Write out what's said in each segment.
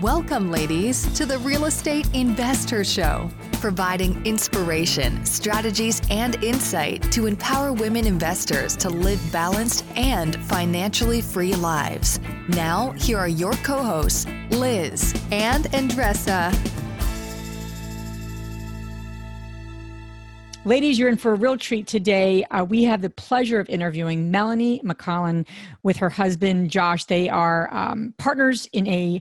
Welcome, ladies, to the Real Estate Investor Show, providing inspiration, strategies, and insight to empower women investors to live balanced and financially free lives. Now, here are your co hosts, Liz and Andressa. Ladies, you're in for a real treat today. Uh, we have the pleasure of interviewing Melanie McCallen with her husband, Josh. They are um, partners in a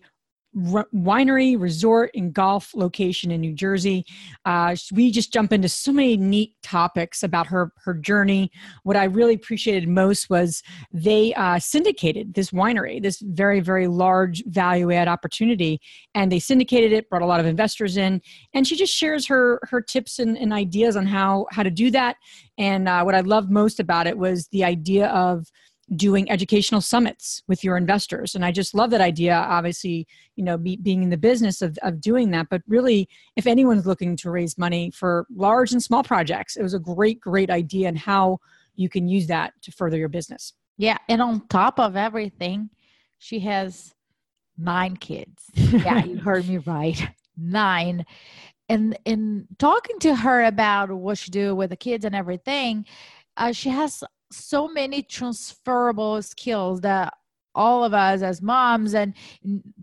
winery, resort, and golf location in New Jersey. Uh, we just jump into so many neat topics about her her journey. What I really appreciated most was they uh, syndicated this winery, this very very large value add opportunity, and they syndicated it, brought a lot of investors in, and she just shares her her tips and, and ideas on how how to do that. And uh, what I loved most about it was the idea of doing educational summits with your investors. And i just love that idea obviously you know be, being in the business of, of doing that. But really if anyone's looking to raise money for large and small projects it was a great great idea and how you can use that to further your business. Yeah and on top of everything she has nine kids. Yeah you heard me right. Nine. And in talking to her about what she do with the kids and everything uh, she has so many transferable skills that all of us as moms and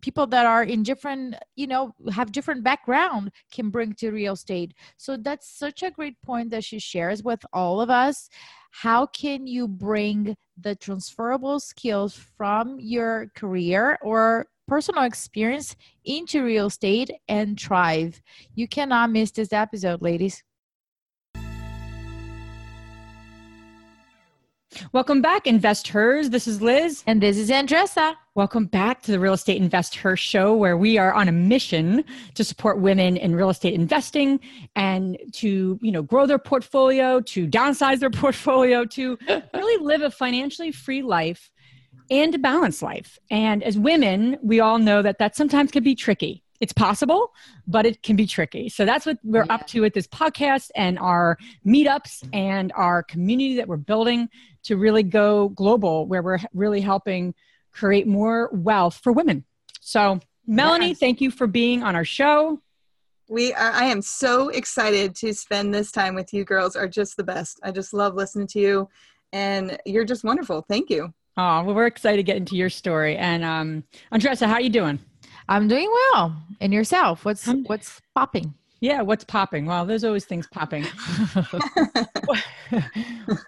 people that are in different you know have different background can bring to real estate. So that's such a great point that she shares with all of us. How can you bring the transferable skills from your career or personal experience into real estate and thrive? You cannot miss this episode ladies Welcome back, investors. This is Liz. And this is Andressa. Welcome back to the Real Estate Investor Show, where we are on a mission to support women in real estate investing and to, you know, grow their portfolio, to downsize their portfolio, to really live a financially free life and a balanced life. And as women, we all know that that sometimes can be tricky it's possible, but it can be tricky. So that's what we're yeah. up to with this podcast and our meetups and our community that we're building to really go global, where we're really helping create more wealth for women. So, Melanie, yes. thank you for being on our show. We are, I am so excited to spend this time with you girls are just the best. I just love listening to you and you're just wonderful. Thank you. Oh, well, we're excited to get into your story. And um, Andressa, how are you doing? I'm doing well. And yourself? What's I'm, what's popping? Yeah, what's popping? Well, there's always things popping.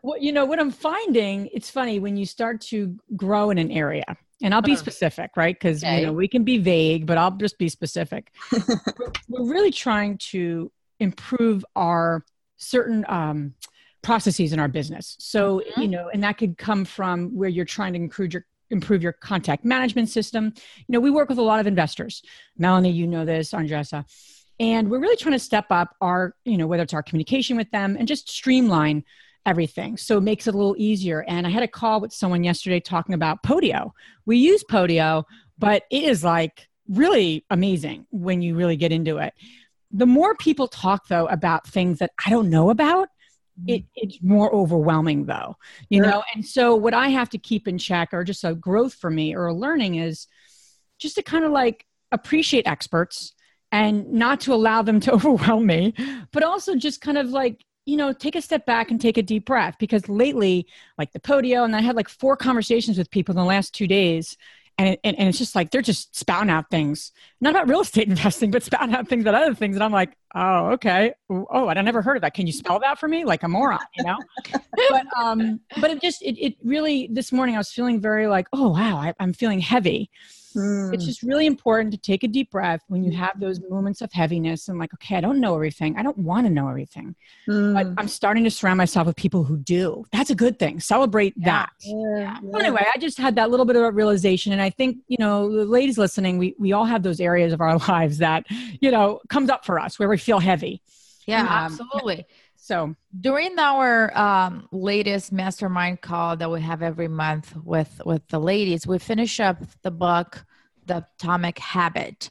well, you know, what I'm finding, it's funny when you start to grow in an area. And I'll be uh-huh. specific, right? Because okay. you know we can be vague, but I'll just be specific. we're really trying to improve our certain um, processes in our business. So, mm-hmm. you know, and that could come from where you're trying to improve your improve your contact management system. You know, we work with a lot of investors. Melanie, you know this, Andressa. And we're really trying to step up our, you know, whether it's our communication with them and just streamline everything. So it makes it a little easier. And I had a call with someone yesterday talking about Podio. We use Podio, but it is like really amazing when you really get into it. The more people talk though about things that I don't know about, mm. it, it's more overwhelming though you know and so what i have to keep in check or just a growth for me or a learning is just to kind of like appreciate experts and not to allow them to overwhelm me but also just kind of like you know take a step back and take a deep breath. Because lately like the podio and i had like four conversations with people in the last two days and, and, and it's just like they're just spouting out things. Not about real estate investing but spouting out things about other things. And i'm like oh okay. Oh i never heard of that. Can you spell that for me? Like a moron you know? But um but it just it, it really this morning i was feeling very like oh wow I, i'm feeling heavy Mm. It's just really important to take a deep breath when you have those moments of heaviness and like, okay, I don't know everything. I don't want to know everything. Mm. But I'm starting to surround myself with people who do. That's a good thing. Celebrate yeah. that. Yeah. Yeah. Anyway, I just had that little bit of a realization. And I think, you know, the ladies listening, we, we all have those areas of our lives that, you know, comes up for us where we feel heavy. Yeah, um, absolutely. So during our um, latest mastermind call that we have every month with with the ladies, we finish up the book, The Atomic Habit.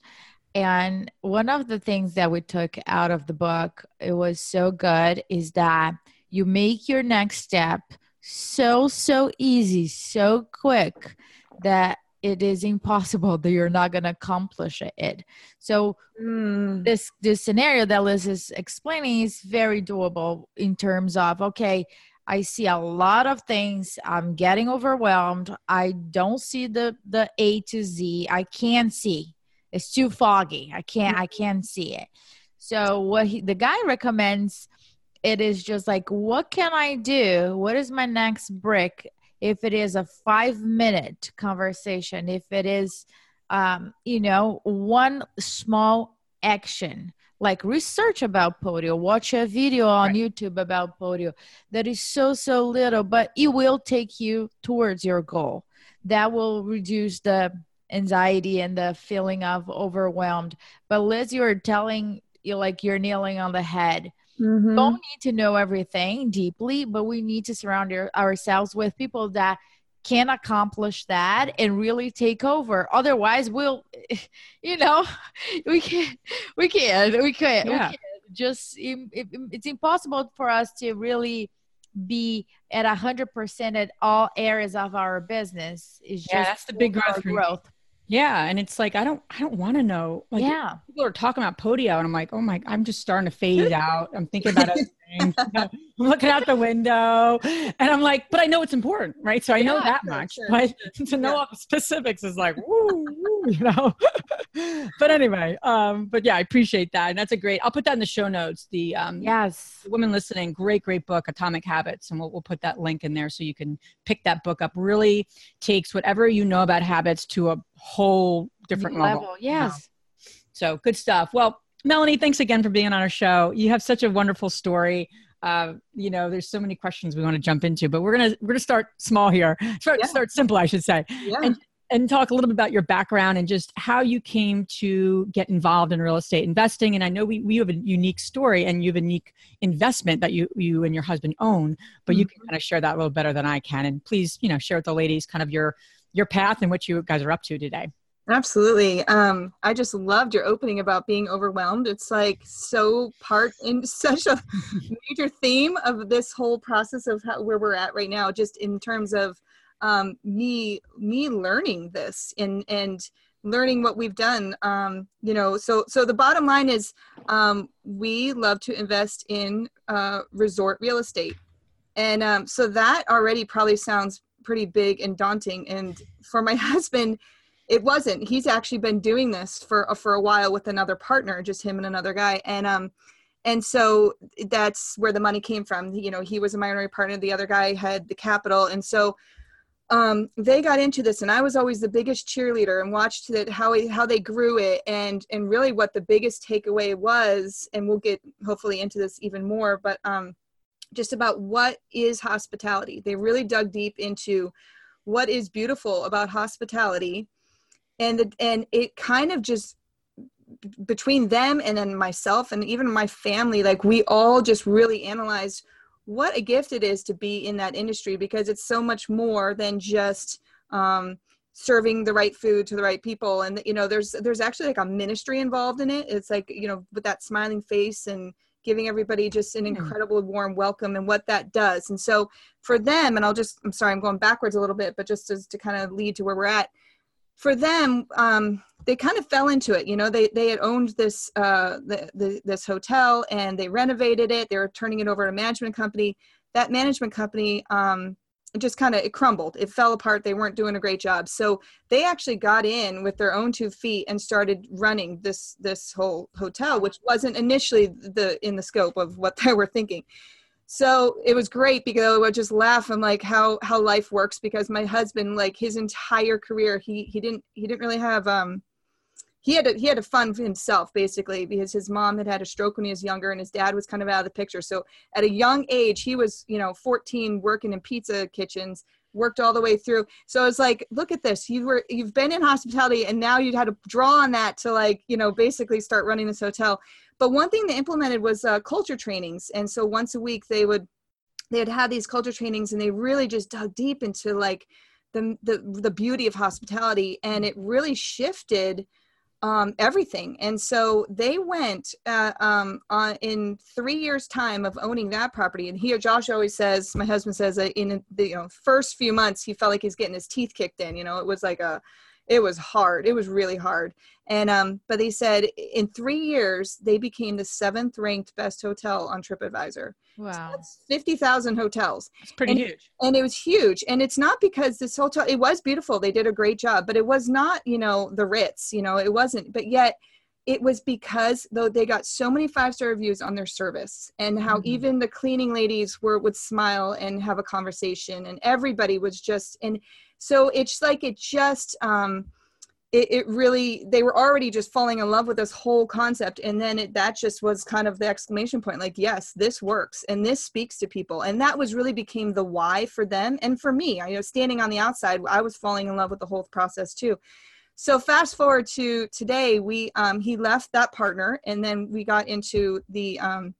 And one of the things that we took out of the book, it was so good, is that you make your next step so so easy, so quick that it is impossible that you're not going to accomplish it so mm. this this scenario that liz is explaining is very doable in terms of okay i see a lot of things. I'm getting overwhelmed. I don't see the the a to z. I can't see. It's too foggy. I can't i can't see it. So what he, the guy recommends it is just like what can i do? What is my next brick if it is a five minute conversation if it is um, you know one small action like research about Podio watch a video on right. youtube about Podio that is so so little but it will take you towards your goal that will reduce the anxiety and the feeling of overwhelmed but liz you're telling you like you're kneeling on the head Mm-hmm. Don't need to know everything deeply, but we need to surround our, ourselves with people that can accomplish that and really take over. Otherwise, we'll, you know, we can't, we can't, we can't, yeah. we can't. Just it, it, it's impossible for us to really be at a hundred percent at all areas of our business. Is yeah, that's the big growth. growth. Yeah, and it's like I don't I don't want to know. Like, yeah, people are talking about Podio, and I'm like, oh my, I'm just starting to phase out. I'm thinking about I'm looking out the window, and I'm like, but I know it's important, right? So I know that much, sure. but to know yeah. all the specifics is like, woo, woo you know. but anyway, um, but yeah, I appreciate that, and that's a great. I'll put that in the show notes. The um, yes, women listening, great, great book, Atomic Habits, and we'll we'll put that link in there so you can pick that book up. Really takes whatever you know about habits to a whole different level. level. Yes. So good stuff. Well, Melanie, thanks again for being on our show. You have such a wonderful story. Uh, you know, there's so many questions we want to jump into, but we're gonna we're gonna start small here. Start yeah. start simple, I should say. Yeah. And and talk a little bit about your background and just how you came to get involved in real estate investing. And I know we, we have a unique story and you have a unique investment that you, you and your husband own, but mm-hmm. you can mm-hmm. kind of share that a little better than I can. And please, you know, share with the ladies kind of your your path and what you guys are up to today. Absolutely. Um, I just loved your opening about being overwhelmed. It's like so part in such a major theme of this whole process of how, where we're at right now, just in terms of um, me me learning this and and learning what we've done. Um, you know, so so the bottom line is um, we love to invest in uh, resort real estate, and um, so that already probably sounds pretty big and daunting. And for my husband, it wasn't. He's actually been doing this for uh, for a while with another partner, just him and another guy. And um, and so that's where the money came from. You know, he was a minority partner. The other guy had the capital, and so um, they got into this and i was always the biggest cheerleader and watched that how how they grew it and and really what the biggest takeaway was and we'll get hopefully into this even more but um, just about what is hospitality. They really dug deep into what is beautiful about hospitality, and the, and it kind of just between them and then myself and even my family, like we all just really analyzed what a gift it is to be in that industry because it's so much more than just um, serving the right food to the right people and you know there's there's actually like a ministry involved in it it's like you know with that smiling face and giving everybody just an hmm. incredible warm welcome and what that does. And so for them, and I'll just, I'm sorry, I'm going backwards a little bit, but just as to kind of lead to where we're at, for them, um, they kind of fell into it. You know, they, they had owned this, uh, the, the, this hotel and they renovated it. They were turning it over to a management company. That management company, um, just kind of it crumbled it fell apart they weren't doing a great job so they actually got in with their own two feet and started running this this whole hotel which wasn't initially the in the scope of what they were thinking so it was great because I would just laugh and like how how life works because my husband like his entire career he he didn't he didn't really have um he had to, he had to fund himself basically because his mom had had a stroke when he was younger and his dad was kind of out of the picture. So at a young age, he was you know 14 working in pizza kitchens, worked all the way through. So it's like, look at this. You were you've been in hospitality and now you'd had to draw on that to like you know basically start running this hotel. But one thing they implemented was uh, culture trainings, and so once a week they would they would have these culture trainings and they really just dug deep into like the the, the beauty of hospitality and it really shifted um, everything. And so they went uh, um, on, in three years' time of owning that property. And here, Josh always says, my husband says that in the you know, first few months, he felt like he's getting his teeth kicked in. You know, it was like a, it was hard it was really hard and um but they said in three years they became the seventh ranked best hotel on tripadvisor. Wow. so 50000 hotels. It's pretty and, huge. and it was huge. And it's not because this hotel it was beautiful. They did a great job but it was not you know the ritz you know it wasn't. But yet it was because though they got so many five star reviews on their service and how mm-hmm. even the cleaning ladies were would smile and have a conversation and everybody was just and so it's like it just um it, it really they were already just falling in love with this whole concept and then it, that just was kind of the exclamation point like yes this works and this speaks to people and that was really became the why for them and for me i you know standing on the outside i was falling in love with the whole process too. So fast forward to today we um, he left that partner and then we got into the um,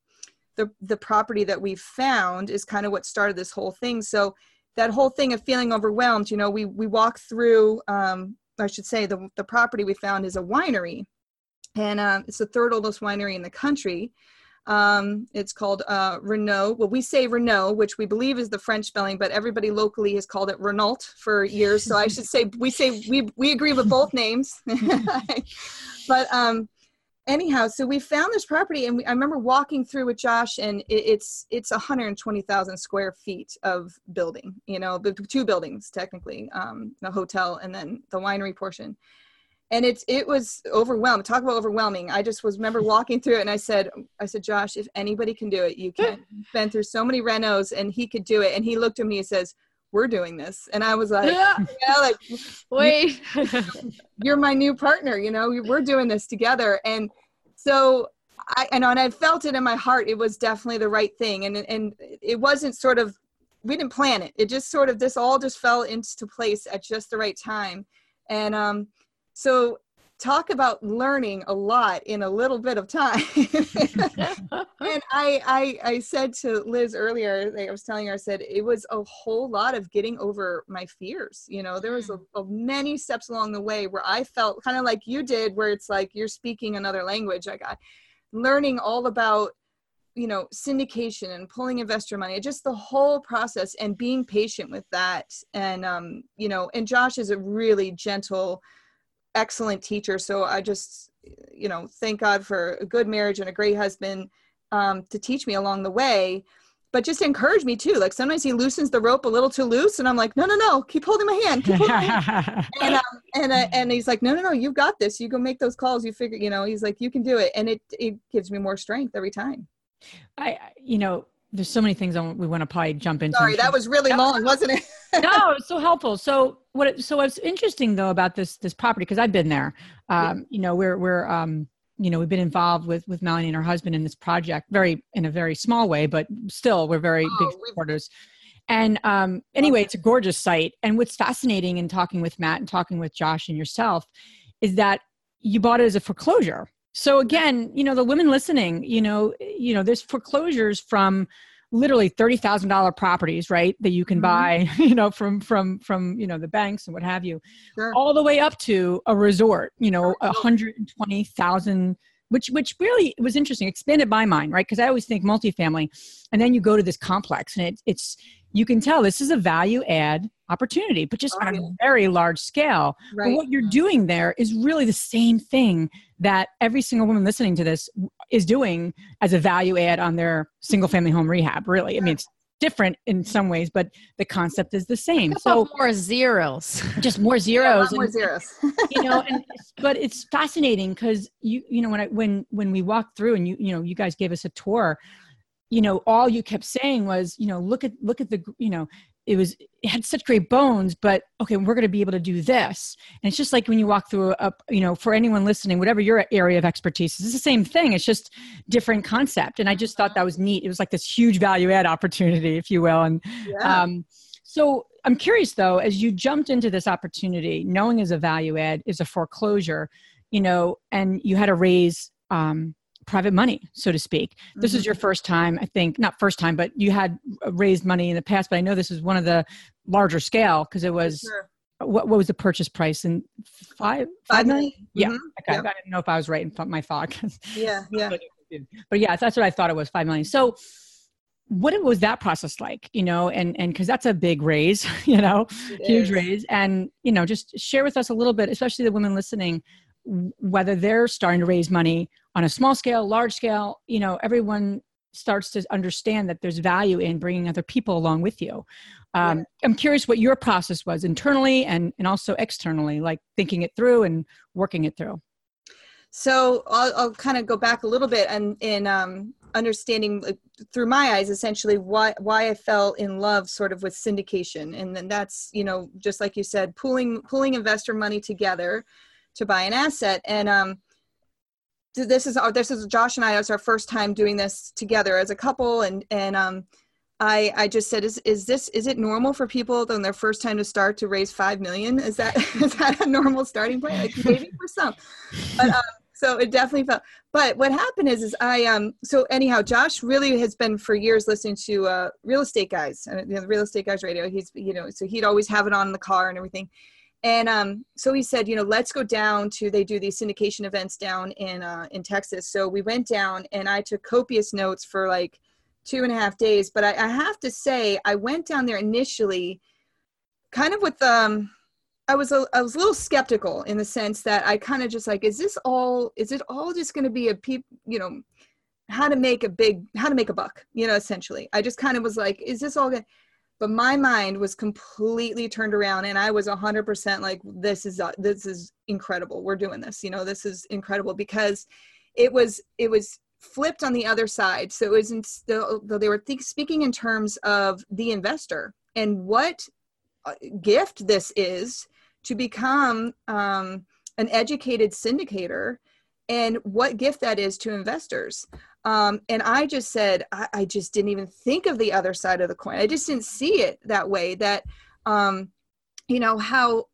the the property that we found is kind of what started this whole thing. So that whole thing of feeling overwhelmed you know we we walk through um, i should say the, the property we found is a winery and um, it's the third oldest winery in the country um, it's called uh, Renault. Well, we say Renault, which we believe is the French spelling, but everybody locally has called it Renault for years. So I should say we say we we agree with both names. but um, anyhow, so we found this property, and we, I remember walking through with Josh, and it, it's it's 120,000 square feet of building. You know, the two buildings technically, um, the hotel and then the winery portion. And it's it was overwhelmed talk about overwhelming. I just was remember walking through it and i said i said josh if anybody can do it you can been through so many renos and he could do it. And he looked at me and he says we're doing this. And i was like yeah, like wait. you're my new partner you know we're doing this together. And so i and i felt it in my heart it was definitely the right thing. And and it wasn't sort of we didn't plan it. It just sort of this all just fell into place at just the right time. And um so talk about learning a lot in a little bit of time. and I, I, I said to Liz earlier, I was telling her, I said it was a whole lot of getting over my fears. You know, there was a, a many steps along the way where I felt kind of like you did, where it's like you're speaking another language. I got learning all about you know syndication and pulling investor money just the whole process and being patient with that and um you know and josh is a really gentle excellent teacher. So I just, you know, thank God for a good marriage and a great husband um, to teach me along the way. But just encourage me too. Like sometimes he loosens the rope a little too loose, and I'm like, no, no, no, keep holding my hand. Holding my hand. and um, and uh, and he's like, no, no, no, you've got this. You go make those calls. You figure, you know, he's like, you can do it, and it it gives me more strength every time. I, you know, there's so many things we want to probably jump into. Sorry, that was really long, wasn't it? no, it's so helpful. So what? So what's interesting though about this this property because I've been there. Um, yeah. You know, we're we're um, you know we've been involved with with Melanie and her husband in this project, very in a very small way, but still we're very oh, big supporters. And um, anyway, it's a gorgeous site. And what's fascinating in talking with Matt and talking with Josh and yourself is that you bought it as a foreclosure so again you know the women listening you know you know there's foreclosures from literally $30,000 properties, right? That you can mm-hmm. buy, you know, from, from, from, you know, the banks and what have you, sure. all the way up to a resort, you know, 120,000, which, which really was interesting, expanded my mind, right? Cause I always think multifamily and then you go to this complex and it, it's, you can tell this is a value add opportunity, but just on a very large scale. Right. But what you're doing there is really the same thing that every single woman listening to this is doing as a value add on their single family home rehab. Really, I mean, it's different in some ways, but the concept is the same. So more zeros, just more zeros, yeah, more zeros. you know, and, but it's fascinating because you, you know, when I when when we walked through and you, you know, you guys gave us a tour you know all you kept saying was you know look at look at the you know it was it had such great bones but okay we're going to be able to do this. And it's just like when you walk through a you know for anyone listening whatever your area of expertise is it's the same thing. It's just different concept. And i just thought that was neat. It was like this huge value add opportunity if you will. And yeah. um, so i'm curious though as you jumped into this opportunity knowing as a value add is a foreclosure you know and you had to raise um, private money, so to speak. Mm-hmm. This is your first time, I think, not first time, but you had raised money in the past, but I know this is one of the larger scale because it was. Sure. What, what was the purchase price and five five million? Yeah, mm-hmm. okay. I didn't know if I was right in my thought. yeah, yeah. but yeah, that's what I thought it was five million. So, what was that process like you know and and because that's a big raise you know it huge is. raise and you know just share with us a little bit especially the women listening whether they're starting to raise money on a small scale large scale you know everyone starts to understand that there's value in bringing other people along with you. Um, yeah. i'm curious what your process was internally and and also externally like thinking it through and working it through. So I'll, I'll kind of go back a little bit and in um, understanding through my eyes essentially why why I fell in love sort of with syndication. And then that's you know just like you said pooling pooling investor money together to buy an asset. And um this is our this is Josh and I it's our first time doing this together as a couple and and um I I just said is is this is it normal for people on their first time to start to raise 5 million? Is that is that a normal starting point? Like maybe for some but um so it definitely felt but what happened is is i um so anyhow josh really has been for years listening to uh real estate guys and you know, the real estate guys radio. He's you know so he'd always have it on in the car and everything and um so he said you know let's go down to they do these syndication events down in uh in texas so we went down and i took copious notes for like two and a half days but i, I have to say i went down there initially kind of with um I was a, I was a little skeptical in the sense that I kind of just like, is this all, is it all just going to be a peep, you know, how to make a big, how to make a buck, you know, essentially. I just kind of was like, is this all good? But my mind was completely turned around and I was a hundred percent like, this is, uh, this is incredible. We're doing this, you know, this is incredible because it was, it was flipped on the other side. So it wasn't, though they were think, speaking in terms of the investor and what uh, gift this is to become um, an educated syndicator and what gift that is to investors. Um, and I just said, I, I, just didn't even think of the other side of the coin. I just didn't see it that way. That, um, you know, how,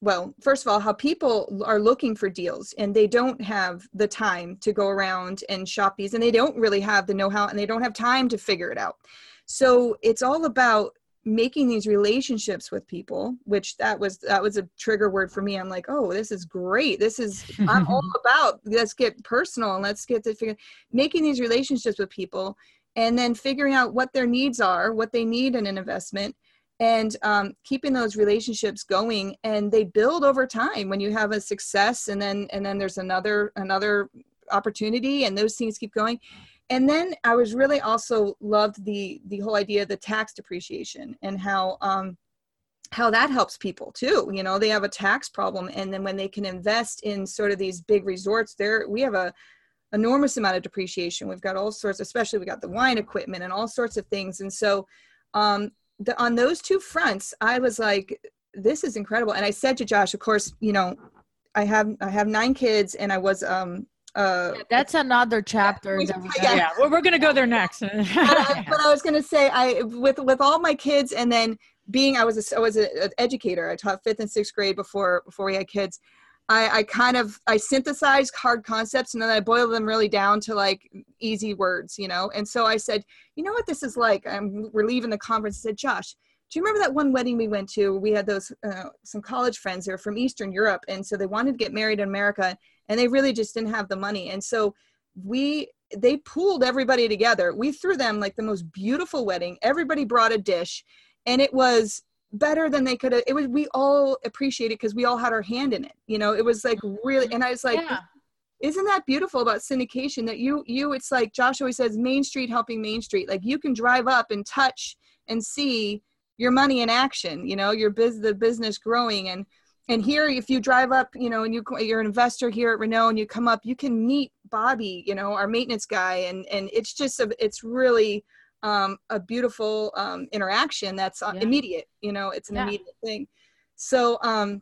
well, first of all, how people are looking for deals and they don't have the time to go around and shop these and they don't really have the know how and they don't have time to figure it out. So it's all about making these relationships with people which that was that was a trigger word for me. I'm like oh this is great. This is i'm all about let's get personal and let's get to figure making these relationships with people and then figuring out what their needs are what they need in an investment and um, keeping those relationships going. And they build over time when you have a success and then and then there's another another opportunity and those things keep going and then I was really also loved the the whole idea of the tax depreciation and how um, how that helps people too. You know, they have a tax problem, and then when they can invest in sort of these big resorts, there we have a enormous amount of depreciation. We've got all sorts, especially we got the wine equipment and all sorts of things, and so um, the, on those two fronts, I was like, this is incredible. And I said to Josh, of course, you know, I have I have nine kids, and I was um, uh, yeah, that's another chapter. Yeah, yeah. yeah. Well, we're gonna go there next. but, I, but, I, was gonna say, I with with all my kids, and then being I was a, I was an educator. I taught fifth and sixth grade before before we had kids. I, I kind of I synthesized hard concepts and then I boiled them really down to like easy words, you know. And so I said, you know what this is like. I'm, we're leaving the conference. I said, Josh, do you remember that one wedding we went to? We had those uh, some college friends who are from Eastern Europe, and so they wanted to get married in America, and they really just didn't have the money. And so we they pooled everybody together. We threw them like the most beautiful wedding. Everybody brought a dish and it was better than they could have it was we all appreciated because we all had our hand in it you know? It was like mm-hmm. really and i was like yeah. isn't that beautiful about syndication that you you it's like josh always says main street helping main street. Like you can drive up and touch and see your money in action you know your biz the business growing. And and here if you drive up you know and you you're an investor here at renault and you come up you can meet bobby you know our maintenance guy and and it's just a, it's really um, a beautiful um, interaction that's uh, yeah. immediate you know it's an yeah. immediate thing so um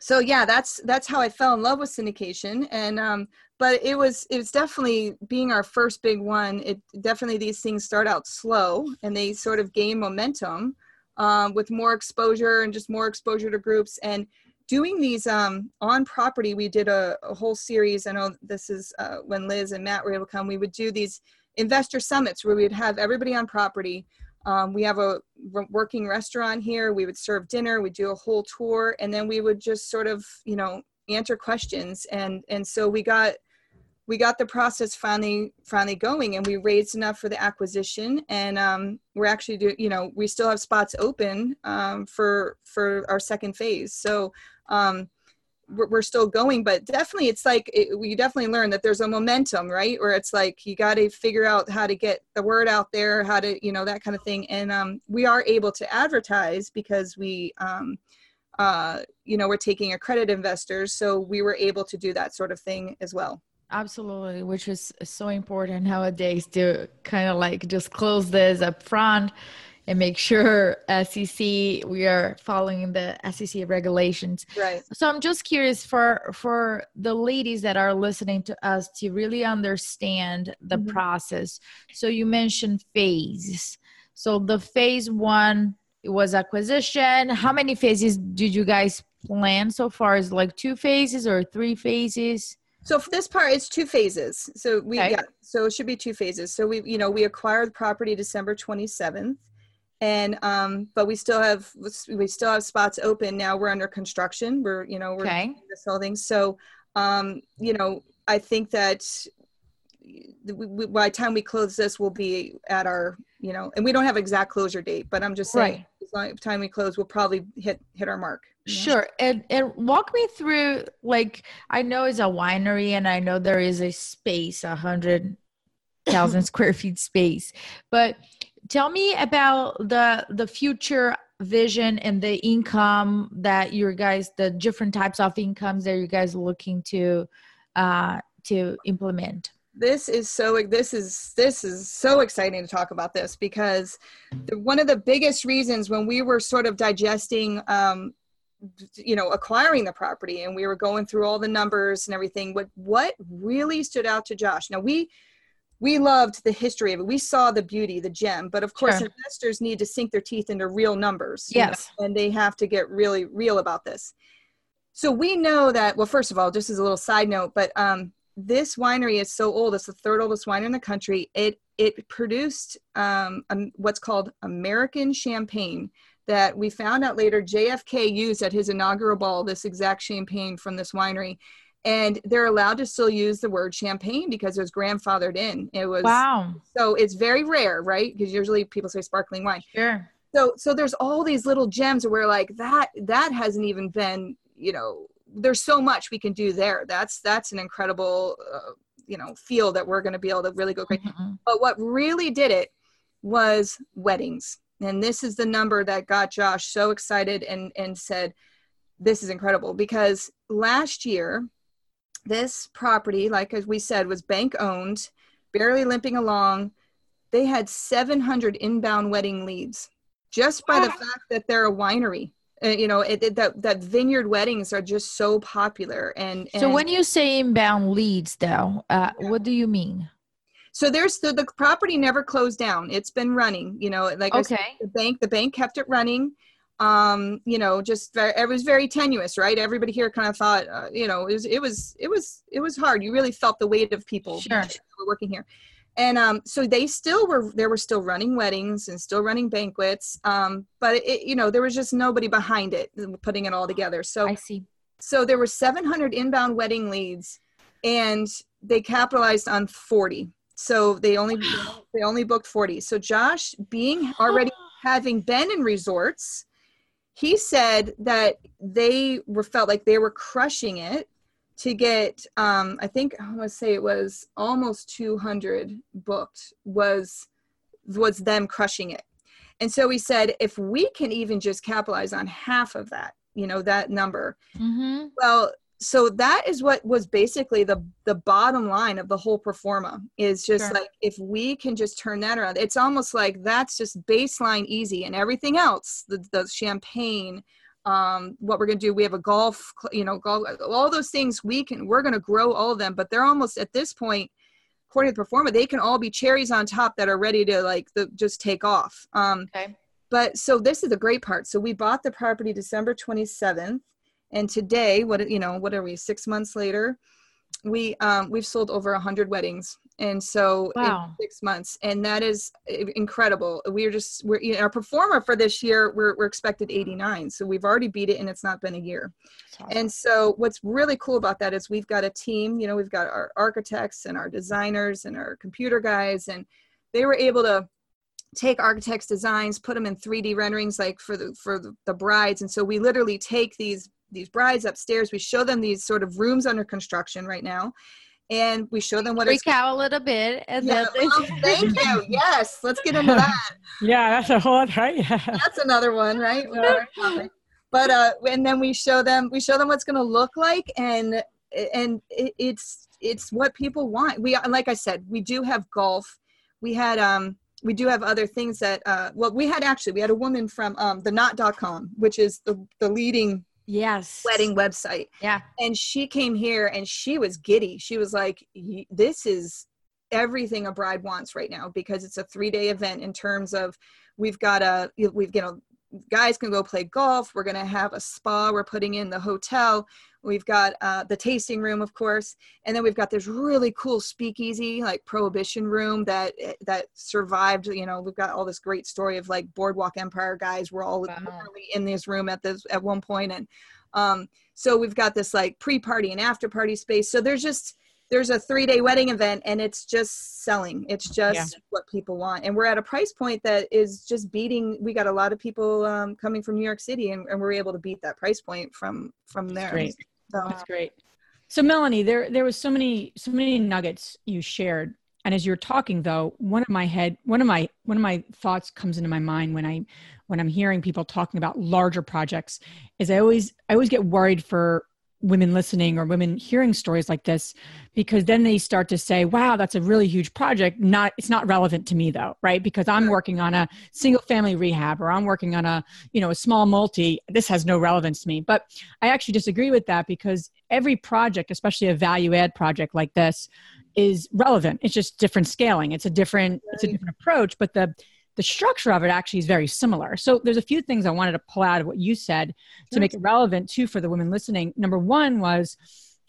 so yeah that's that's how i fell in love with syndication and um but it was it was definitely being our first big one it definitely these things start out slow and they sort of gain momentum um, with more exposure and just more exposure to groups and doing these um, on property we did a, a, whole series i know this is uh, when liz and matt were able to come we would do these investor summits where we'd have everybody on property. Um, we have a working restaurant here we would serve dinner we do a whole tour and then we would just sort of you know answer questions. And and so we got we got the process finally finally going and we raised enough for the acquisition. And um, we're actually do you know we still have spots open um, for for our second phase. So um, we're, we're still going but definitely it's like it, we definitely learned that there's a momentum right? Where it's like you got to figure out how to get the word out there how to you know that kind of thing. And um, we are able to advertise because we um, uh, you know we're taking accredited investors. So we were able to do that sort of thing as well Absolutely, which is so important nowadays to kind of like just close this up front and make sure SEC we are following the SEC regulations. Right. So I'm just curious for for the ladies that are listening to us to really understand the mm-hmm. process. So you mentioned phase. So the phase 1 was acquisition. How many phases did you guys plan so far? Is like two phases or three phases? So for this part, it's two phases. So we okay. yeah, so it should be two phases. So we you know we acquired the property December 27th, and um, but we still have we still have spots open now. We're under construction. We're you know we're okay. this whole thing. So um, you know I think that we, by the time we close this, we'll be at our you know, and we don't have exact closure date, but I'm just saying, right. By the time we close, we'll probably hit hit our mark. Sure. And and walk me through like I know it's a winery and I know there is a space, a hundred thousand square feet space. But tell me about the the future vision and the income that you guys the different types of incomes that you guys are looking to uh to implement this is so this is this is so exciting to talk about this because the, one of the biggest reasons when we were sort of digesting um, you know acquiring the property and we were going through all the numbers and everything what what really stood out to josh now we we loved the history of it. We saw the beauty the gem but of course sure. investors need to sink their teeth into real numbers yes know, and they have to get really real about this. So we know that well first of all just as a little side note but um, this winery is so old it's the third oldest winery in the country it it produced um, um, what's called american champagne that we found out later JFK used at his inaugural ball this exact champagne from this winery. And they're allowed to still use the word champagne because it was grandfathered in. It was wow. So it's very rare, right? Because usually people say sparkling wine. Sure. So so there's all these little gems where like that that hasn't even been you know there's so much we can do there. That's that's an incredible uh, you know feel that we're going to be able to really go great. Mm-hmm. But what really did it was weddings and this is the number that got Josh so excited and, and said, This is incredible because last year, this property, like as we said, was bank owned, barely limping along. They had 700 inbound wedding leads just by the fact that they're a winery. Uh, you know, it, it, that that vineyard weddings are just so popular. And, and so, when you say inbound leads, though, uh, yeah. what do you mean? so there's the, the property never closed down it's been running you know like okay. said, the bank the bank kept it running um you know just very, it was very tenuous right everybody here kind of thought uh, you know it was it was it was it was hard you really felt the weight of people sure. working here and um, so they still were there were still running weddings and still running banquets um, but it, you know there was just nobody behind it putting it all together. So i see. so there were 700 inbound wedding leads and they capitalized on 40 so they only they only booked 40 so josh being already having been in resorts he said that they were felt like they were crushing it to get um i think i want to say it was almost 200 booked was was them crushing it and so we said if we can even just capitalize on half of that you know that number mm-hmm. well so that is what was basically the the bottom line of the whole pro forma is just sure. like if we can just turn that around it's almost like that's just baseline easy and everything else the, the champagne um, what we're going to do. We have a golf you know golf all those things we can we're going to grow all of them but they're almost at this point according to the pro forma, they can all be cherries on top that are ready to like the, just take off. Um, okay. but so this is the great part. So we bought the property december 27th and today what you know what are we six months later we um, we've sold over a hundred weddings, and so wow. in six months, and that is incredible. We're just we're you know, our pro forma for this year. We're we're expected 89, so we've already beat it, and it's not been a year. Awesome. And so what's really cool about that is we've got a team. You know, we've got our architects and our designers and our computer guys, and they were able to take architects designs put them in 3d renderings like for the for the brides and so we literally take these these brides upstairs. We show them these sort of rooms under construction right now, and we show them what freak it's out a little bit. And yeah, then well, thank you. Yes, let's get into that. yeah, that's a whole right. Yeah. That's another one, right? but uh, and then we show them we show them what's going to look like, and and it, it's it's what people want. We like I said, we do have golf. We had um we do have other things that uh well we had actually we had a woman from um the knot.com which is the the leading yes. wedding website. Yeah. And she came here and she was giddy. She was like this is everything a bride wants right now because it's a three day event in terms of we've got a we've you know guys can go play golf. We're going to have a spa. We're putting in the hotel. We've got uh, the tasting room of course. And then we've got this really cool speakeasy like prohibition room that that survived you know we've got all this great story of like boardwalk empire guys were all wow. in this room at this at one point. And um, so we've got this like pre-party and after party space. So there's just there's a three day wedding event and it's just selling it's just yeah. what people want and we're at a price point that is just beating we got a lot of people um, coming from new york city and, and, we're able to beat that price point from from there great. So. That's great. So Melanie, there there was so many so many nuggets you shared. And as you're talking though, one of my head one of my one of my thoughts comes into my mind when I when I'm hearing people talking about larger projects is I always I always get worried for women listening or women hearing stories like this because then they start to say wow that's a really huge project. Not it's not relevant to me though right? Because i'm working on a single family rehab or i'm working on a you know a small multi. This has no relevance to me. But i actually disagree with that because every project especially a value add project like this is relevant. It's just different scaling. It's a different it's a different approach but the the structure of it actually is very similar. So there's a few things I wanted to pull out of what you said to make it relevant too for the women listening. Number one was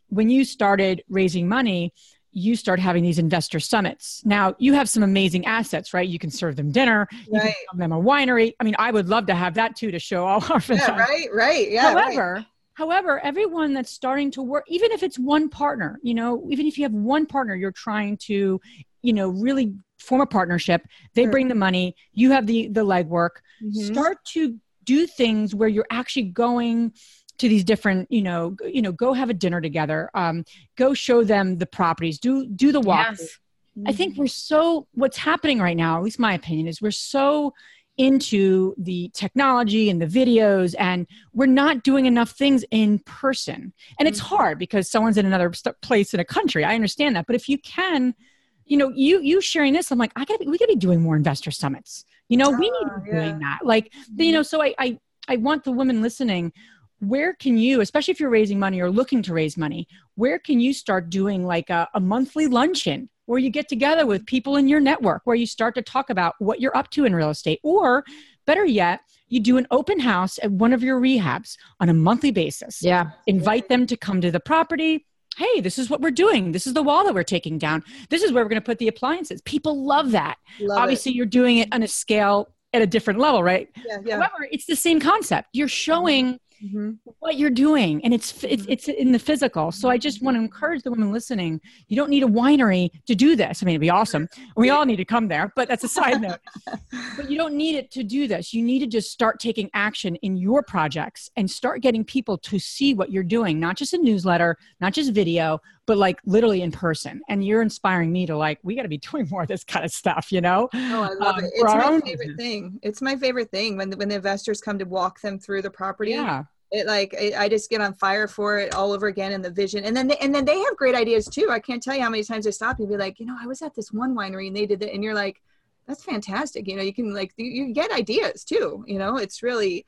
when you started raising money, you start having these investor summits. Now you have some amazing assets, right? You can serve them dinner, you right. can them a winery. I mean, I would love to have that too to show all our friends. Yeah, right, right. Yeah. However, right. However, everyone that's starting to work, even if it's one partner, you know, even if you have one partner you're trying to, you know, really form a partnership they sure. bring the money you have the the legwork mm-hmm. start to do things where you're actually going to these different you know you know go have a dinner together um, go show them the properties do do the walk yes. mm-hmm. i think we're so what's happening right now at least my opinion is we're so into the technology and the videos and we're not doing enough things in person and it's mm-hmm. hard because someone's in another place in a country i understand that but if you can you know, you you sharing this, I'm like, I gotta be, we gotta be doing more investor summits. You know, we need to be ah, yeah. doing that. Like, you know, so I, I I want the women listening. Where can you, especially if you're raising money or looking to raise money, where can you start doing like a, a monthly luncheon where you get together with people in your network, where you start to talk about what you're up to in real estate, or better yet, you do an open house at one of your rehabs on a monthly basis. Yeah. Invite them to come to the property, hey, this is what we're doing. This is the wall that we're taking down. This is where we're going to put the appliances. People love that. Love Obviously, it. you're doing it on a scale at a different level, right? Yeah, yeah. However, it's the same concept. You're showing mm-hmm. what you're doing and it's it's mm-hmm. it's in the physical. So i just want to encourage the women listening you don't need a winery to do this. I mean it'd be awesome. We all need to come there but that's a side note. But you don't need it to do this. You need to just start taking action in your projects and start getting people to see what you're doing not just a newsletter not just video but like literally in person. And you're inspiring me to like we got to be doing more of this kind of stuff you know? Oh i love um, it. It's my favorite thing. It's my favorite thing when the, when the investors come to walk them through the property. Yeah it like it, I just get on fire for it all over again in the vision. And then they, and then they have great ideas too. I can't tell you how many times I stop you and be like, you know, I was at this one winery and they did it, and you're like, that's fantastic. You know, you can like you, you get ideas too. You know, it's really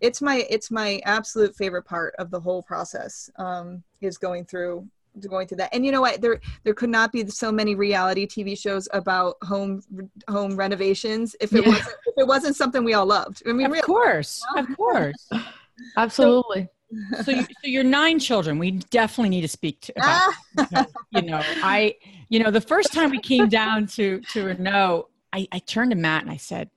it's my it's my absolute favorite part of the whole process um, is going through going through that and you know what there there could not be so many reality tv shows about home home renovations if it yeah. wasn't if it wasn't something we all loved i mean of really, course you know? of course Absolutely. So, so, you, so you're nine children. We definitely need to speak to about, ah. because, you know, I, you know, the first time we came down to to Renault, I, I turned to Matt and I said,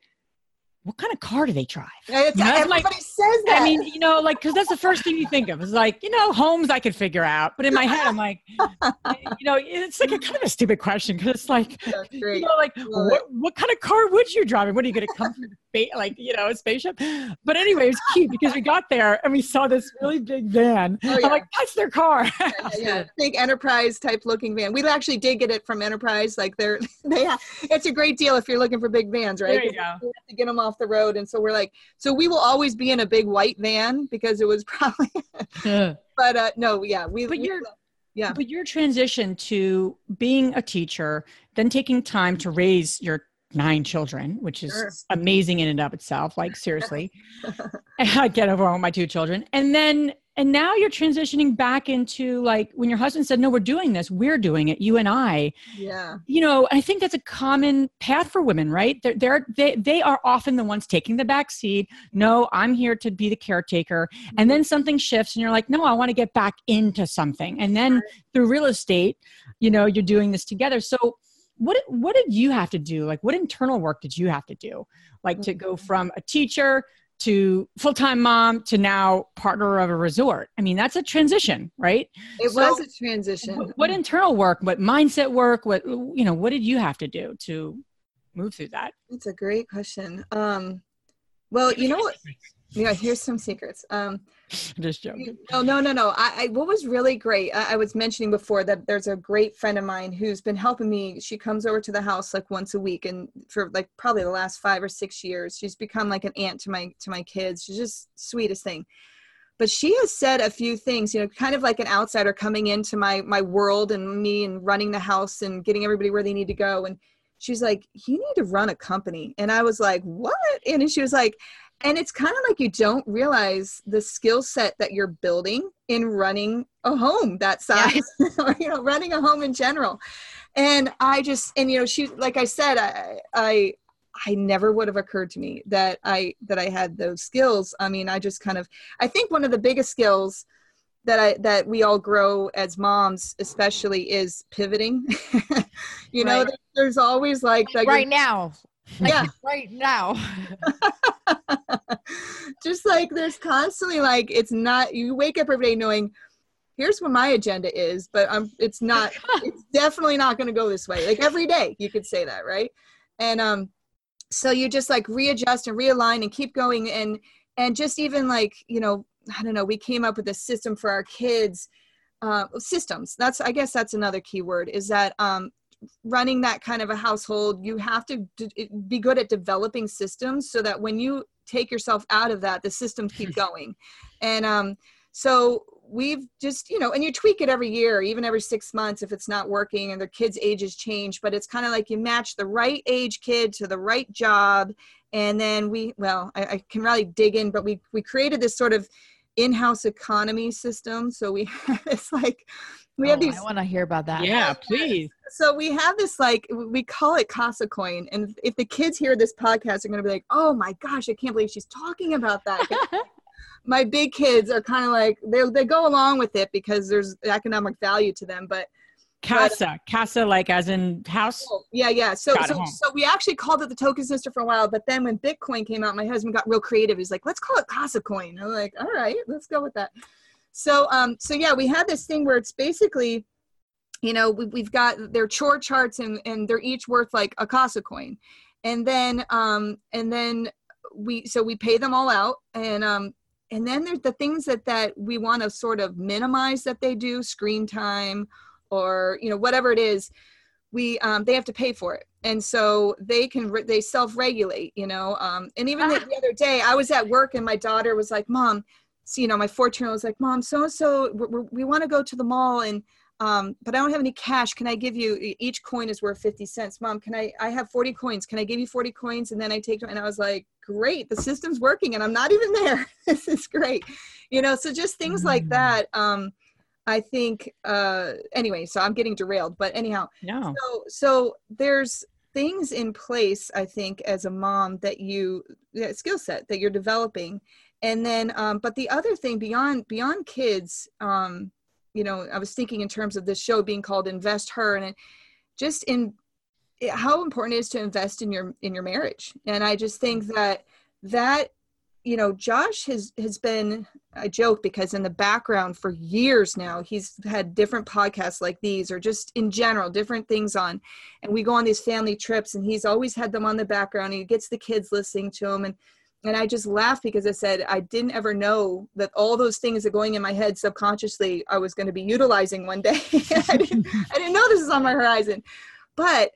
what kind of car do they drive? It's, you know, everybody like, says that. I mean, you know, like, because that's the first thing you think of. It's like, you know, homes I could figure out. But in my head, I'm like, you know, it's like a kind of a stupid question because it's like, you know, like, what, what kind of car would you drive? And what are you going to come from space, like, you know, a spaceship? But anyway, it was cute because we got there and we saw this really big van. Oh, yeah. I'm like, that's their car. yeah, yeah, big enterprise type looking van. We actually did get it from Enterprise. Like, they're, they have, it's a great deal if you're looking for big vans, right? There you go. You have to get them off the road. And so we're like, so we will always be in a big white van because it was probably, but uh, no, yeah, we, but we, you're, yeah. But your transition to being a teacher, then taking time to raise your nine children, which is sure. amazing in and of itself. Like seriously, I get overwhelmed with my two children, and then and now you're transitioning back into like when your husband said no we're doing this. We're doing it you and i. Yeah. You know i think that's a common path for women right? They're, they're they, they are often the ones taking the back seat. No i'm here to be the caretaker. And mm-hmm. then something shifts and you're like no i want to get back into something. And then through real estate you know you're doing this together. So what what did you have to do? Like what internal work did you have to do? Like to go from a teacher to full-time mom to now partner of a resort. I mean that's a transition right? It so was a transition. what, what, internal work what mindset work what you know what did you have to do to move through that? It's a great question. Um well you know what yeah here's some secrets. Um just joking. no no no no. I, I what was really great I, I, was mentioning before that there's a great friend of mine who's been helping me. She comes over to the house like once a week and for like probably the last five or six years she's become like an aunt to my to my kids. She's just sweetest thing. But she has said a few things you know kind of like an outsider coming into my my world and me and running the house and getting everybody where they need to go. And she's like you need to run a company. And i was like what? And she was like and it's kind of like you don't realize the skill set that you're building in running a home that size yeah. or you know running a home in general and i just and you know she like i said i i i never would have occurred to me that i that i had those skills i mean i just kind of i think one of the biggest skills that i that we all grow as moms especially is pivoting you right. know there's always like, like right now like yeah. right now. Just like there's constantly like it's not you wake up every day knowing here's what my agenda is but i'm it's not it's definitely not going to go this way. Like every day you could say that right? And um so you just like readjust and realign and keep going. And and just even like you know i don't know we came up with a system for our kids uh, systems. That's i guess that's another key word is that um running that kind of a household you have to d- be good at developing systems so that when you take yourself out of that the systems keep going. And um so we've just you know and you tweak it every year even every six months if it's not working and their kids ages change but it's kind of like you match the right age kid to the right job. And then we well I, I can really dig in but we we created this sort of in-house economy system. So we have this like we oh, have these i want to hear about that. Yeah please. So we have this like we call it casa coin and if the kids hear this podcast they're going to be like oh my gosh i can't believe she's talking about that. My big kids are kind of like they they go along with it because there's economic value to them but casa but, casa like as in house? Oh, yeah yeah. So so, so we actually called it the token sister for a while but then when bitcoin came out my husband got real creative. He's like let's call it casa coin. I'm like all right let's go with that. So um so yeah we had this thing where it's basically you know we, have got their chore charts and and they're each worth like a casa coin. And then um and then we so we pay them all out and um and then there's the things that that we want to sort of minimize that they do screen time or you know whatever it is we um, they have to pay for it and so they can re- they self-regulate you know um, and even the, the other day i was at work and my daughter was like mom so, you know my 14 year old was like mom so and so we want to go to the mall and um, but I don't have any cash. Can I give you each coin is worth 50 cents? Mom, can I, I have 40 coins. Can I give you 40 coins? And then I take, and I was like, great, the system's working and I'm not even there. this is great. You know, so just things mm-hmm. like mm. that. Um, I think, uh, anyway, so I'm getting derailed, but anyhow, no. so, so there's things in place, I think, as a mom that you, that skill set that you're developing. And then um, but the other thing beyond beyond kids um, you know i was thinking in terms of this show being called invest her and it, just in how important it is to invest in your in your marriage. And i just think that that you know josh has has been i joke because in the background for years now he's had different podcasts like these or just in general different things on. And we go on these family trips and he's always had them on the background and he gets the kids listening to him. And and i just laughed because i said i didn't ever know that all those things are going in my head subconsciously i was going to be utilizing one day. I, didn't, I didn't know this was on my horizon. But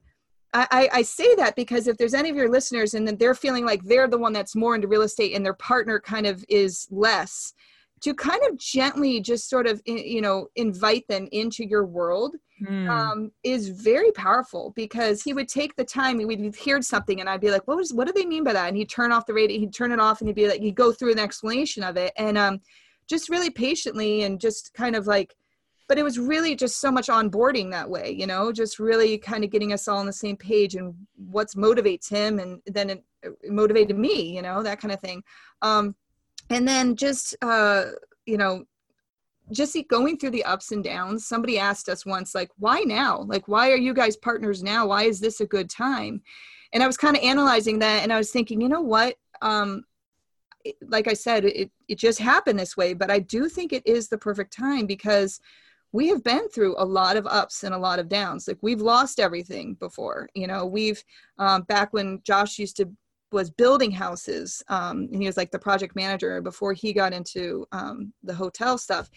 I, I, say that because if there's any of your listeners and then they're feeling like they're the one that's more into real estate and their partner kind of is less, to kind of gently just sort of you know invite them into your world mm. um, is very powerful because he would take the time he would hear something and i'd be like what was what do they mean by that and he'd turn off the radio he'd turn it off and he'd be like he'd go through an explanation of it and um, just really patiently and just kind of like but it was really just so much onboarding that way you know just really kind of getting us all on the same page and what motivates him and then it, it motivated me you know that kind of thing. Um, and then just uh, you know just going through the ups and downs somebody asked us once like why now? Like why are you guys partners now? Why is this a good time? And i was kind of analyzing that and i was thinking you know what? Um, like i said it, it just happened this way but i do think it is the perfect time because we have been through a lot of ups and a lot of downs. Like we've lost everything before you know we've um, back when josh used to was building houses um, and he was like the project manager before he got into um, the hotel stuff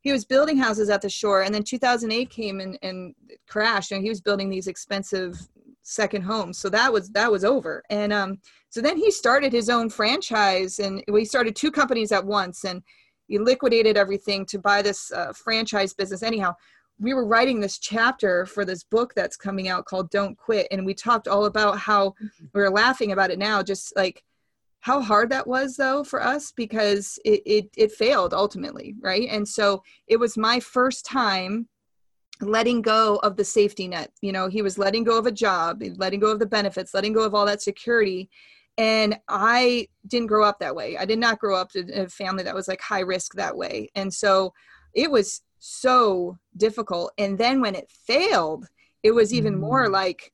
he was building houses at the shore and then 2008 came and, and crashed and he was building these expensive second homes. So that was that was over. And um, so then he started his own franchise and we started two companies at once and he liquidated everything to buy this uh, franchise business. Anyhow we were writing this chapter for this book that's coming out called don't quit and we talked all about how mm-hmm. we were laughing about it now just like how hard that was though for us because it, it, it failed ultimately right? And so it was my first time letting go of the safety net. You know he was letting go of a job letting go of the benefits letting go of all that security and i didn't grow up that way. I did not grow up in a family that was like high risk that way. And so it was so difficult. And then when it failed it was even mm. more like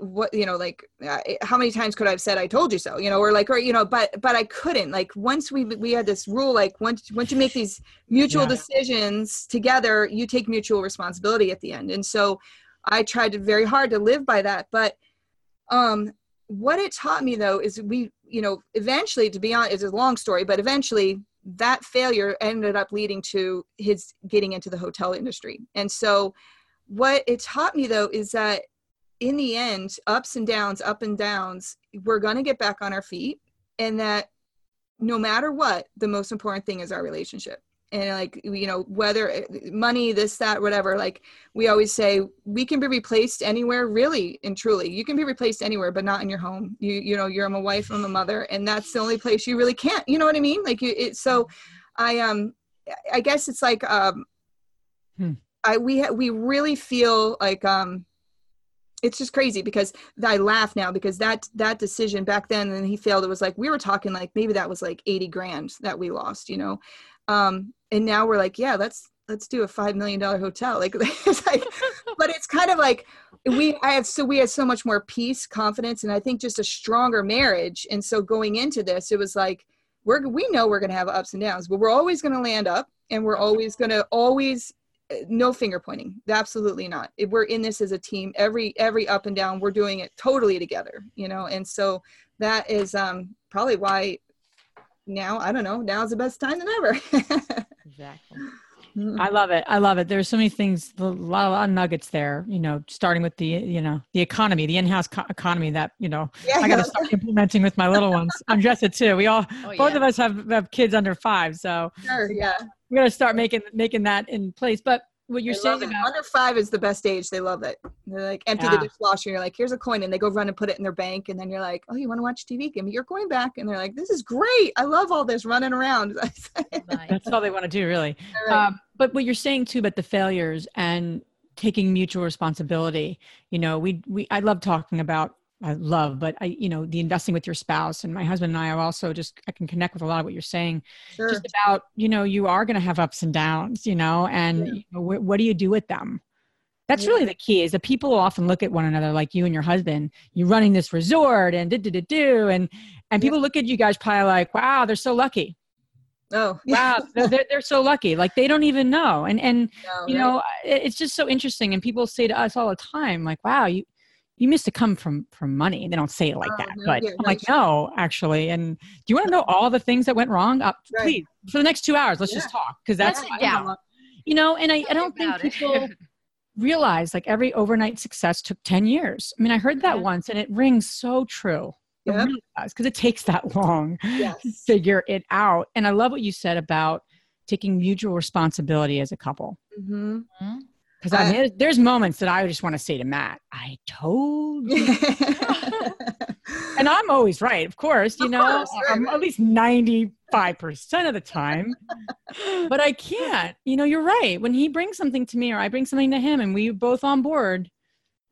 what you know like uh, how many times could i have said i told you so you know or like or you know but but i couldn't. Like once we we had this rule like once once you make these mutual yeah. decisions together you take mutual responsibility at the end. And so i tried very hard to live by that. But um what it taught me though is we you know eventually to be honest it's a long story but eventually that failure ended up leading to his getting into the hotel industry. And so what it taught me though is that in the end ups and downs up and downs we're going to get back on our feet and that no matter what the most important thing is our relationship and like you know whether eh, money this that whatever like we always say we can be replaced anywhere really and truly. You can be replaced anywhere but not in your home. You you know you're a wife i'm a mother and that's the only place you really can't you know what i mean? Like you it, so i um i guess it's like um hmm. i we ha- we really feel like um it's just crazy because I laugh now because that that decision back then and he failed it was like we were talking like maybe that was like 80 grand that we lost you know? Um and now we're like yeah let's let's do a five million dollar hotel. Like it's like but it's kind of like we i have so we had so much more peace confidence and i think just a stronger marriage. And so going into this it was like we're we know we're going to have ups and downs but we're always going to land up and we're always going to always eh, no finger pointing. Absolutely not. We're in this as a team every every up and down we're doing it totally together you know? And so that is um probably why now I don't know. Now's the best time than ever. exactly. I love it. I love it. There's so many things, a lot, a lot of nuggets there. You know, starting with the, you know, the economy, the in-house co- economy that you know yeah, I got to start implementing with my little ones. I'm Jessa too. We all, oh, both yeah. of us have, have kids under five, so sure, yeah, we got to start making making that in place. But what you're saying about under five is the best age. They love it. They're like empty yeah. the dishwasher. You're like, here's a coin, and they go run and put it in their bank. And then you're like, oh, you want to watch TV? Give me your coin back. And they're like, this is great. I love all this running around. That's all they want to do, really. Right. Um, but what you're saying too about the failures and taking mutual responsibility. You know, we we I love talking about I love, but I, you know, the investing with your spouse and my husband and I are also just, I can connect with a lot of what you're saying. Sure. Just about, you know, you are going to have ups and downs, you know, and yeah. you know, wh- what do you do with them? That's yeah. really the key is that people often look at one another like you and your husband, You're running this resort and do, do, do. And, and people yeah. look at you guys probably like, wow, they're so lucky. Oh, wow. they're, they're so lucky. Like they don't even know. And, and, no, you right? know, it's just so interesting. And people say to us all the time, like, wow, you, you must have come from from money. They don't say it like oh, that, no, but yeah, I'm no, like, no, actually. And do you want to know all the things that went wrong? Uh, right. Please, for the next two hours, let's yeah. just talk because that's yeah. you know. And I, I don't think people realize like every overnight success took ten years. I mean, I heard that once, and it rings so true. It yep. really because it takes that long yes. to figure it out. And I love what you said about taking mutual responsibility as a couple. Mm-hmm. Mm-hmm because I mean, there's moments that I just want to say to Matt, "I told you," and I'm always right, of course. You of know, course, right, I'm right. at least ninety five percent of the time, but I can't. You know, you're right. When he brings something to me, or I bring something to him, and we both on board,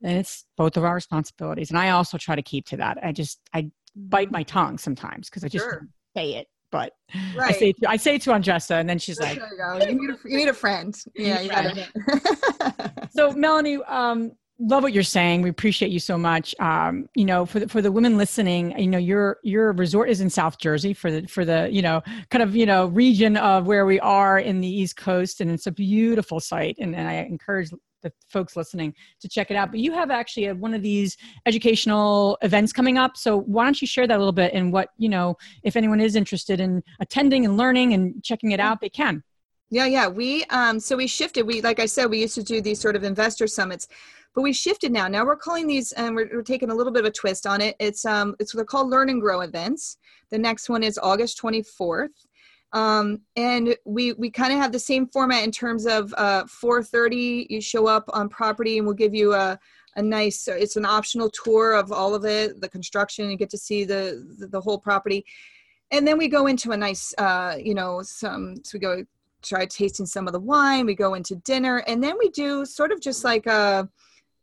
then it's both of our responsibilities. And I also try to keep to that. I just I bite my tongue sometimes because I just sure. say it but right. I say to, I say to Andresa, and then she's like, you, you, need a, you need a friend. Yeah, you got so Melanie, um, love what you're saying. We appreciate you so much. Um, you know, for the, for the women listening, you know, your your resort is in South Jersey for the for the you know kind of you know region of where we are in the East Coast, and it's a beautiful site. And, and I encourage the folks listening to check it out. But you have actually a, one of these educational events coming up. So why don't you share that a little bit and what, you know, if anyone is interested in attending and learning and checking it out, they can. Yeah, yeah. We um so we shifted. We like I said, we used to do these sort of investor summits, but we shifted now. Now we're calling these and we're, we're taking a little bit of a twist on it. It's um it's they're called learn and grow events. The next one is August 24th. Um, and we we kind of have the same format in terms of uh, 4:30. You show up on property, and we'll give you a a nice. It's an optional tour of all of it, the construction. You get to see the the, the whole property, and then we go into a nice, uh, you know, some. So we go try tasting some of the wine. We go into dinner, and then we do sort of just like a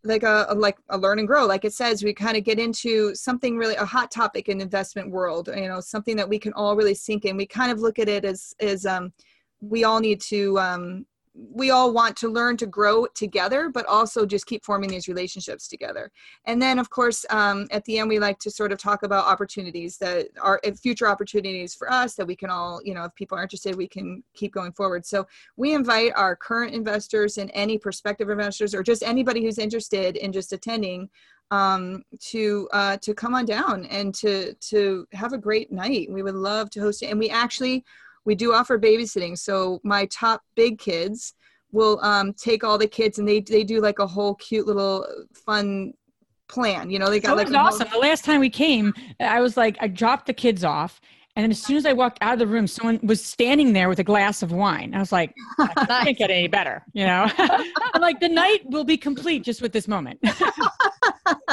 like a, a, like a learn and grow. Like it says we kind of get into something really a hot topic in investment world you know something that we can all really sink in. We kind of look at it as as um we all need to um we all want to learn to grow together but also just keep forming these relationships together. And then of course um, at the end we like to sort of talk about opportunities that are future opportunities for us that we can all you know if people are interested we can keep going forward. So we invite our current investors and any prospective investors or just anybody who's interested in just attending um, to uh, to come on down and to to have a great night. We would love to host it and we actually we do offer babysitting. So my top big kids will um, take all the kids and they they do like a whole cute little fun plan. You know, they got that like awesome. Whole- the last time we came, I was like, I dropped the kids off. And then as soon as I walked out of the room, someone was standing there with a glass of wine. I was like, I can't get any better, you know? I'm like, the night will be complete just with this moment.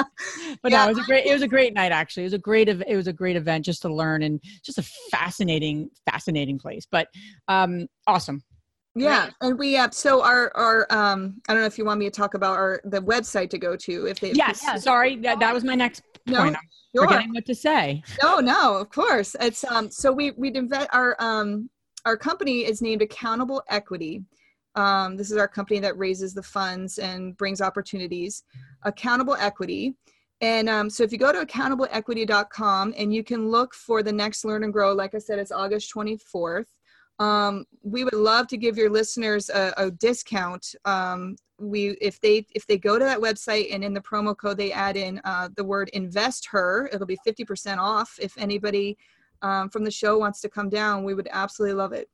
but yeah. no, it was a great. It was a great night. Actually, it was a great. It was a great event just to learn and just a fascinating, fascinating place. But um, awesome. Yeah, right. and we have so our our um I don't know if you want me to talk about our the website to go to if they yes if sorry that, that was my next no, point. Sure. forgetting what to say. No, no, of course it's um so we we'd invest our um our company is named Accountable Equity um, this is our company that raises the funds and brings opportunities. Accountable Equity. And um, so if you go to accountableequity.com and you can look for the next Learn and Grow, like I said, it's August 24th. Um, we would love to give your listeners a, a discount. Um, we if they if they go to that website and in the promo code they add in uh, the word invest her, it'll be 50% off. If anybody um, from the show wants to come down, we would absolutely love it.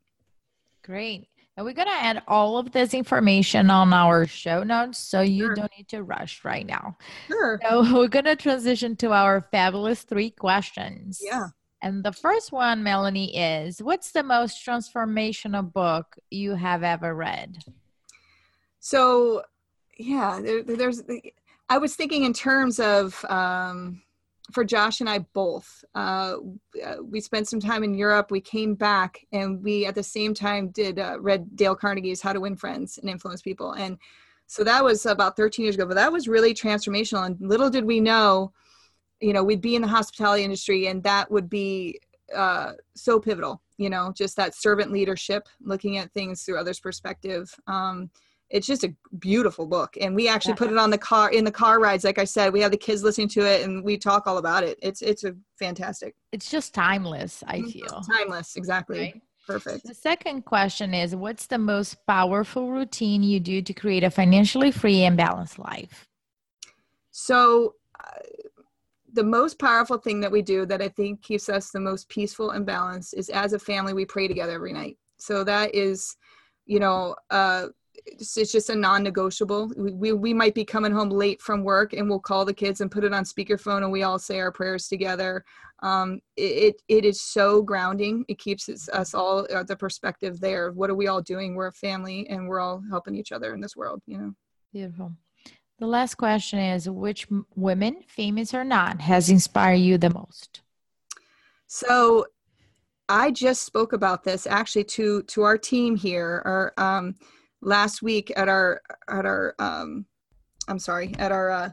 Great. And we're going to add all of this information on our show notes so you sure. don't need to rush right now. Sure. So we're going to transition to our fabulous three questions. Yeah. And the first one, Melanie, is what's the most transformational book you have ever read? So, yeah, there, there's, I was thinking in terms of, um, for Josh and I both. Uh, uh, we spent some time in Europe. We came back, and we at the same time did uh, read Dale Carnegie's How to Win Friends and Influence People. And so that was about 13 years ago. But that was really transformational. And little did we know, you know we'd be in the hospitality industry and that would be uh, so pivotal you know just that servant leadership looking at things through others perspective um, it's just a beautiful book. And we actually put it on the car in the car rides like i said we have the kids listening to it and we talk all about it. It's it's a fantastic it's just timeless i mm-hmm. feel. Timeless exactly. Right? perfect. The second question is what's the most powerful routine you do to create a financially free and balanced life? So uh, the most powerful thing that we do that i think keeps us the most peaceful and balanced is as a family we pray together every night. So that is you know uh it's, it's just a non-negotiable. We, we, we might be coming home late from work and we'll call the kids and put it on speakerphone and we all say our prayers together. Um, it, it is so grounding. It keeps us all uh, the perspective there what are we all doing? We're a family and we're all helping each other in this world you know? Beautiful. The last question is which women famous or not has inspired you the most? So i just spoke about this actually to to our team here or um, last week at our at our um, I'm sorry at our uh,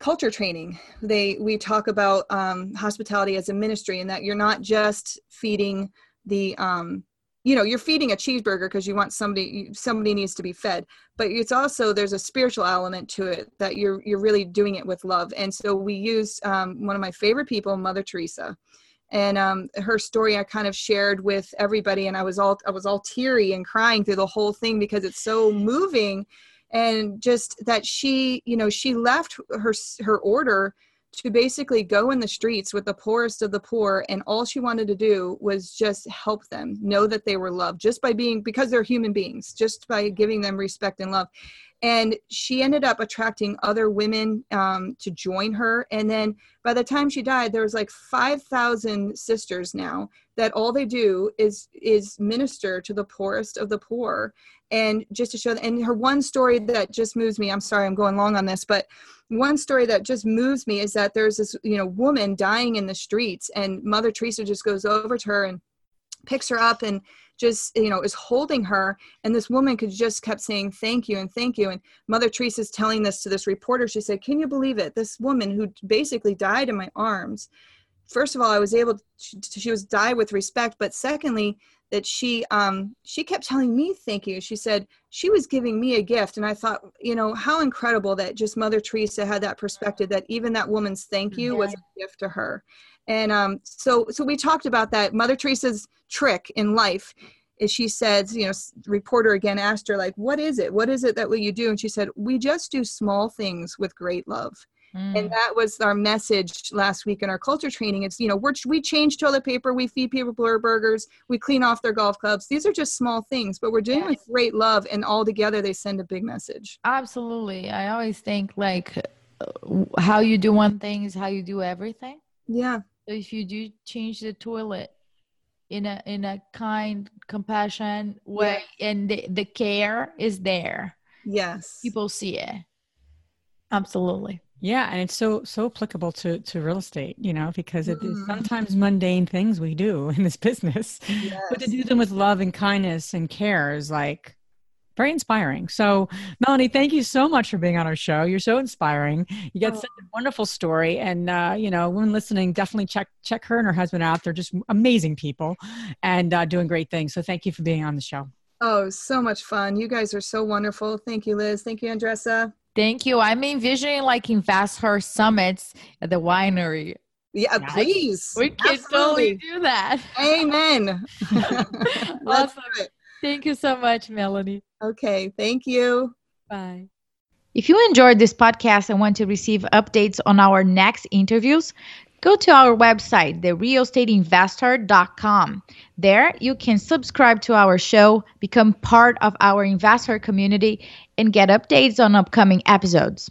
culture training. They we talk about um, hospitality as a ministry and that you're not just feeding the um, you know you're feeding a cheeseburger because you want somebody somebody needs to be fed but it's also there's a spiritual element to it that you're you're really doing it with love. And so we used um, one of my favorite people mother teresa and um, her story I kind of shared with everybody, and I was all I was all teary and crying through the whole thing because it's so moving, and just that she, you know, she left her her order to basically go in the streets with the poorest of the poor and all she wanted to do was just help them know that they were loved just by being because they're human beings just by giving them respect and love and she ended up attracting other women um, to join her. And then by the time she died there was like 5000 sisters now that all they do is is minister to the poorest of the poor. And just to show and her one story that just moves me i'm sorry i'm going long on this but one story that just moves me is that there's this you know woman dying in the streets and mother teresa just goes over to her and picks her up and just you know is holding her. And this woman could just kept saying thank you and thank you. And mother teresa's telling this to this reporter. She said can you believe it? This woman who basically died in my arms. First of all i was able to she was die with respect but secondly that she um she kept telling me thank you. She said she was giving me a gift. And i thought you know how incredible that just mother teresa had that perspective that even that woman's thank you was a gift to her. And um, so so we talked about that. Mother teresa's trick in life is she said you know reporter again asked her like what is it? What is it that will you do? And she said we just do small things with great love. Mm. and that was our message last week in our culture training. It's you know we're, we change toilet paper we feed people burgers we clean off their golf clubs. These are just small things but we're doing yes. with great love and all together they send a big message. Absolutely. I always think like how you do one thing is how you do everything. Yeah. If you do change the toilet in a in a kind compassion way yeah. and the, the care is there yes people see it absolutely yeah and it's so so applicable to to real estate you know because it is mm-hmm. sometimes mundane things we do in this business yes. but to do them with love and kindness and care is like very inspiring. So, Melanie, thank you so much for being on our show. You're so inspiring. You got oh. such a wonderful story, and uh, you know, women listening, definitely check check her and her husband out. They're just amazing people and uh, doing great things. So, thank you for being on the show. Oh, so much fun! You guys are so wonderful. Thank you, Liz. Thank you, Andresa. Thank you. I'm envisioning like her summits at the winery. Yeah, please. We can totally do that. Amen. awesome. Thank you so much, Melanie. Okay, thank you. Bye. If you enjoyed this podcast and want to receive updates on our next interviews, go to our website, therealestateinvestor.com. There, you can subscribe to our show, become part of our investor community, and get updates on upcoming episodes.